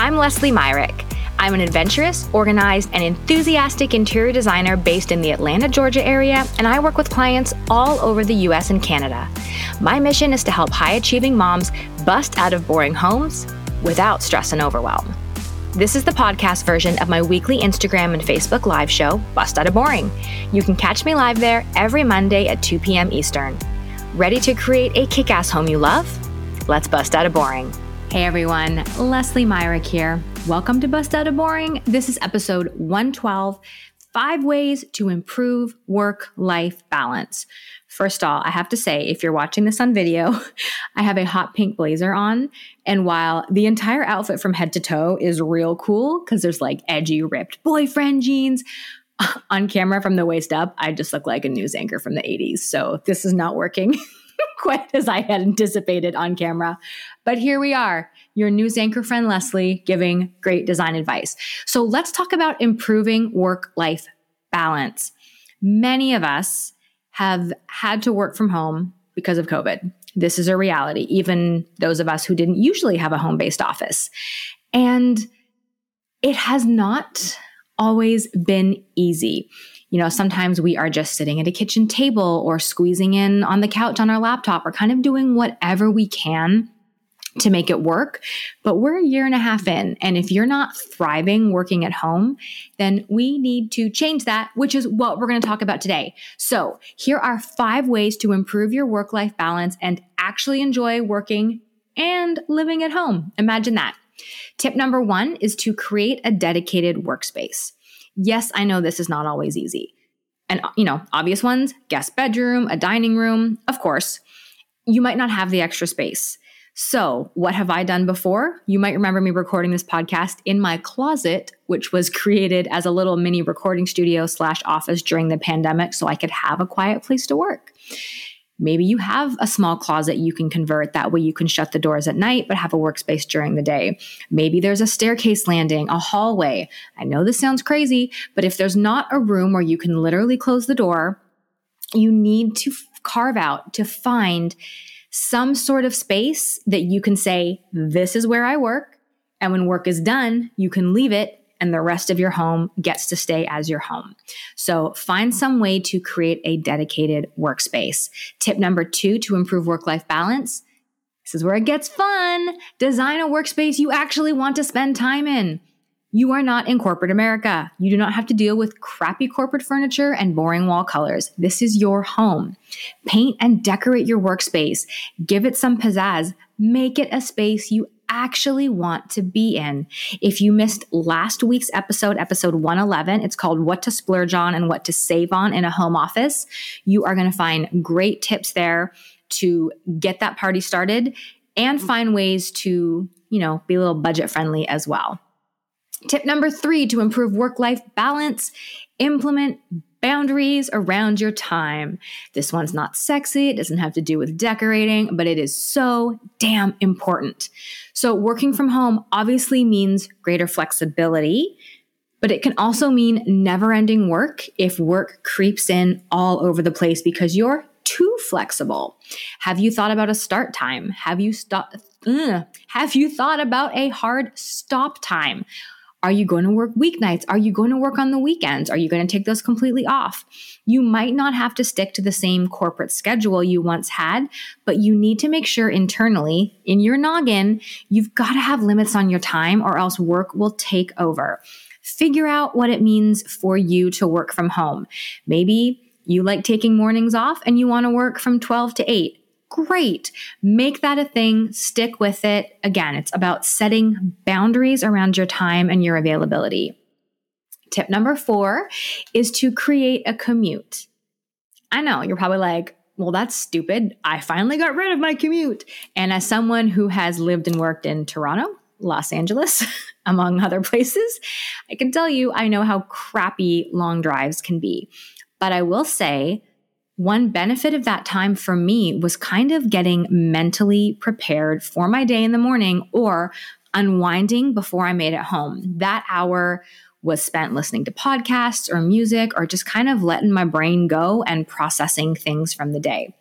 I'm Leslie Myrick. I'm an adventurous, organized, and enthusiastic interior designer based in the Atlanta, Georgia area, and I work with clients all over the US and Canada. My mission is to help high achieving moms bust out of boring homes without stress and overwhelm. This is the podcast version of my weekly Instagram and Facebook live show, Bust Out of Boring. You can catch me live there every Monday at 2 p.m. Eastern. Ready to create a kick ass home you love? Let's bust out of boring. Hey everyone, Leslie Myrick here. Welcome to Bust Out of Boring. This is episode 112 Five Ways to Improve Work Life Balance. First of all, I have to say, if you're watching this on video, I have a hot pink blazer on. And while the entire outfit from head to toe is real cool, because there's like edgy, ripped boyfriend jeans, on camera from the waist up, I just look like a news anchor from the 80s. So this is not working quite as I had anticipated on camera. But here we are, your news anchor friend Leslie giving great design advice. So let's talk about improving work life balance. Many of us have had to work from home because of COVID. This is a reality, even those of us who didn't usually have a home based office. And it has not always been easy. You know, sometimes we are just sitting at a kitchen table or squeezing in on the couch on our laptop or kind of doing whatever we can to make it work. But we're a year and a half in. And if you're not thriving working at home, then we need to change that, which is what we're going to talk about today. So here are five ways to improve your work life balance and actually enjoy working and living at home. Imagine that. Tip number one is to create a dedicated workspace. Yes, I know this is not always easy. And, you know, obvious ones guest bedroom, a dining room, of course. You might not have the extra space. So, what have I done before? You might remember me recording this podcast in my closet, which was created as a little mini recording studio slash office during the pandemic so I could have a quiet place to work. Maybe you have a small closet you can convert. That way you can shut the doors at night, but have a workspace during the day. Maybe there's a staircase landing, a hallway. I know this sounds crazy, but if there's not a room where you can literally close the door, you need to carve out to find some sort of space that you can say, This is where I work. And when work is done, you can leave it and the rest of your home gets to stay as your home. So find some way to create a dedicated workspace. Tip number two to improve work life balance. This is where it gets fun. Design a workspace you actually want to spend time in. You are not in corporate America. You do not have to deal with crappy corporate furniture and boring wall colors. This is your home. Paint and decorate your workspace. Give it some pizzazz. Make it a space you actually want to be in. If you missed last week's episode, episode 111, it's called What to Splurge On and What to Save On in a Home Office. You are going to find great tips there to get that party started and find ways to, you know, be a little budget friendly as well. Tip number three to improve work life balance implement boundaries around your time. This one's not sexy, it doesn't have to do with decorating, but it is so damn important. So, working from home obviously means greater flexibility, but it can also mean never ending work if work creeps in all over the place because you're too flexible. Have you thought about a start time? Have you stopped? Have you thought about a hard stop time? Are you going to work weeknights? Are you going to work on the weekends? Are you going to take those completely off? You might not have to stick to the same corporate schedule you once had, but you need to make sure internally in your noggin, you've got to have limits on your time or else work will take over. Figure out what it means for you to work from home. Maybe you like taking mornings off and you want to work from 12 to 8 great. Make that a thing, stick with it. Again, it's about setting boundaries around your time and your availability. Tip number four is to create a commute. I know you're probably like, well, that's stupid. I finally got rid of my commute. And as someone who has lived and worked in Toronto, Los Angeles, among other places, I can tell you I know how crappy long drives can be. But I will say one benefit of that time for me was kind of getting mentally prepared for my day in the morning or unwinding before I made it home. That hour was spent listening to podcasts or music or just kind of letting my brain go and processing things from the day.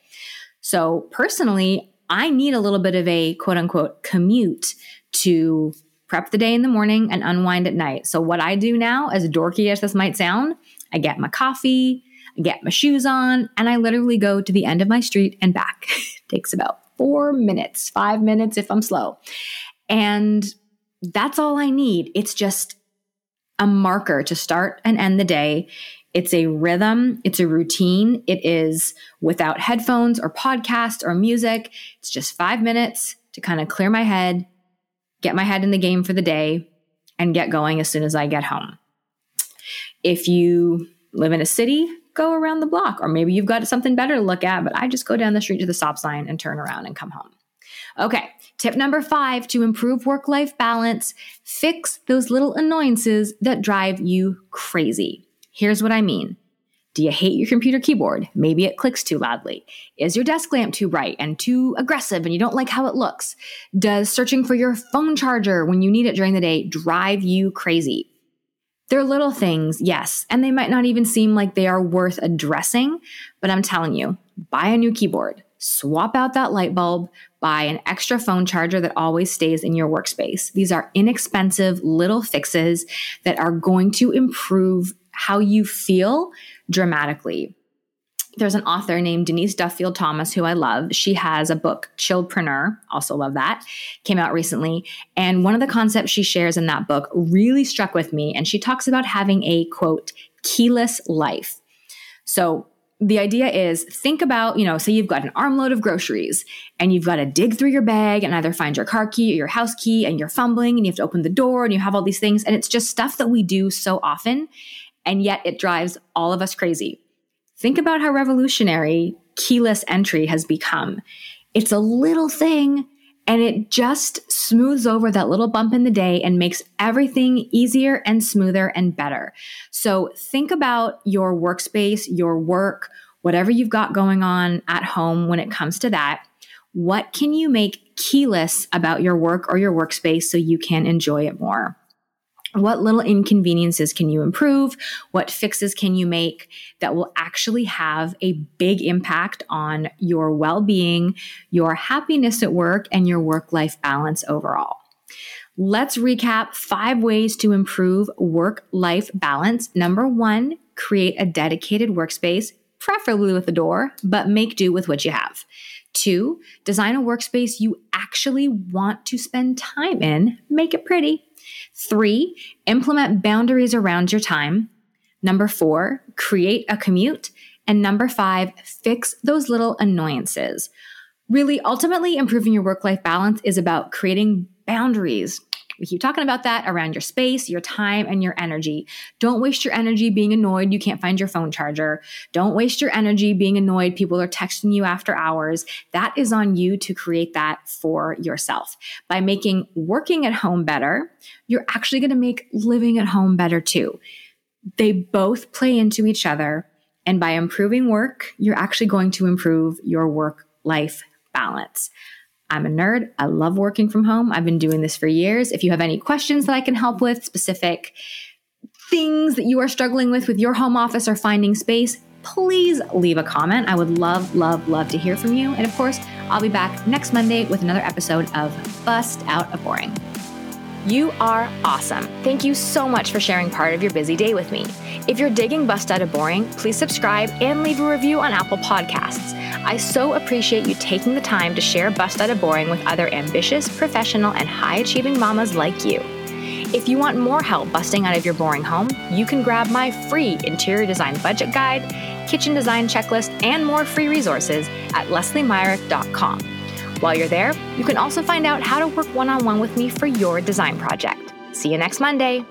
So, personally, I need a little bit of a quote unquote commute to prep the day in the morning, and unwind at night. So, what I do now, as dorky as this might sound, I get my coffee, get my shoes on, and I literally go to the end of my street and back. takes about four minutes, five minutes if I'm slow. And that's all I need. It's just a marker to start and end the day. It's a rhythm, it's a routine. It is without headphones or podcasts or music. It's just five minutes to kind of clear my head, get my head in the game for the day, and get going as soon as I get home. If you live in a city, go around the block, or maybe you've got something better to look at, but I just go down the street to the stop sign and turn around and come home. Okay, tip number five to improve work life balance fix those little annoyances that drive you crazy. Here's what I mean. Do you hate your computer keyboard? Maybe it clicks too loudly. Is your desk lamp too bright and too aggressive and you don't like how it looks? Does searching for your phone charger when you need it during the day drive you crazy? They're little things, yes, and they might not even seem like they are worth addressing, but I'm telling you, buy a new keyboard, swap out that light bulb, buy an extra phone charger that always stays in your workspace. These are inexpensive little fixes that are going to improve how you feel dramatically. There's an author named Denise Duffield Thomas who I love. She has a book, Chillpreneur, also love that, came out recently. And one of the concepts she shares in that book really struck with me. And she talks about having a quote, keyless life. So the idea is think about, you know, say you've got an armload of groceries and you've got to dig through your bag and either find your car key or your house key and you're fumbling and you have to open the door and you have all these things. And it's just stuff that we do so often and yet it drives all of us crazy. Think about how revolutionary keyless entry has become. It's a little thing and it just smooths over that little bump in the day and makes everything easier and smoother and better. So think about your workspace, your work, whatever you've got going on at home when it comes to that. What can you make keyless about your work or your workspace so you can enjoy it more? What little inconveniences can you improve? What fixes can you make that will actually have a big impact on your well being, your happiness at work, and your work life balance overall? Let's recap five ways to improve work life balance. Number one, create a dedicated workspace, preferably with a door, but make do with what you have. Two, design a workspace you actually want to spend time in, make it pretty. Three, implement boundaries around your time. Number four, create a commute. And number five, fix those little annoyances. Really, ultimately, improving your work life balance is about creating boundaries, we keep talking about that around your space, your time, and your energy. Don't waste your energy being annoyed you can't find your phone charger. Don't waste your energy being annoyed people are texting you after hours. That is on you to create that for yourself. By making working at home better, you're actually going to make living at home better too. They both play into each other. And by improving work, you're actually going to improve your work life balance. I'm a nerd. I love working from home. I've been doing this for years. If you have any questions that I can help with, specific things that you are struggling with with your home office or finding space, please leave a comment. I would love, love, love to hear from you. And of course, I'll be back next Monday with another episode of Bust Out of Boring. You are awesome. Thank you so much for sharing part of your busy day with me. If you're digging Bust Out of Boring, please subscribe and leave a review on Apple Podcasts. I so appreciate you taking the time to share Bust Out of Boring with other ambitious, professional, and high achieving mamas like you. If you want more help busting out of your boring home, you can grab my free interior design budget guide, kitchen design checklist, and more free resources at lesliemyrick.com. While you're there, you can also find out how to work one on one with me for your design project. See you next Monday.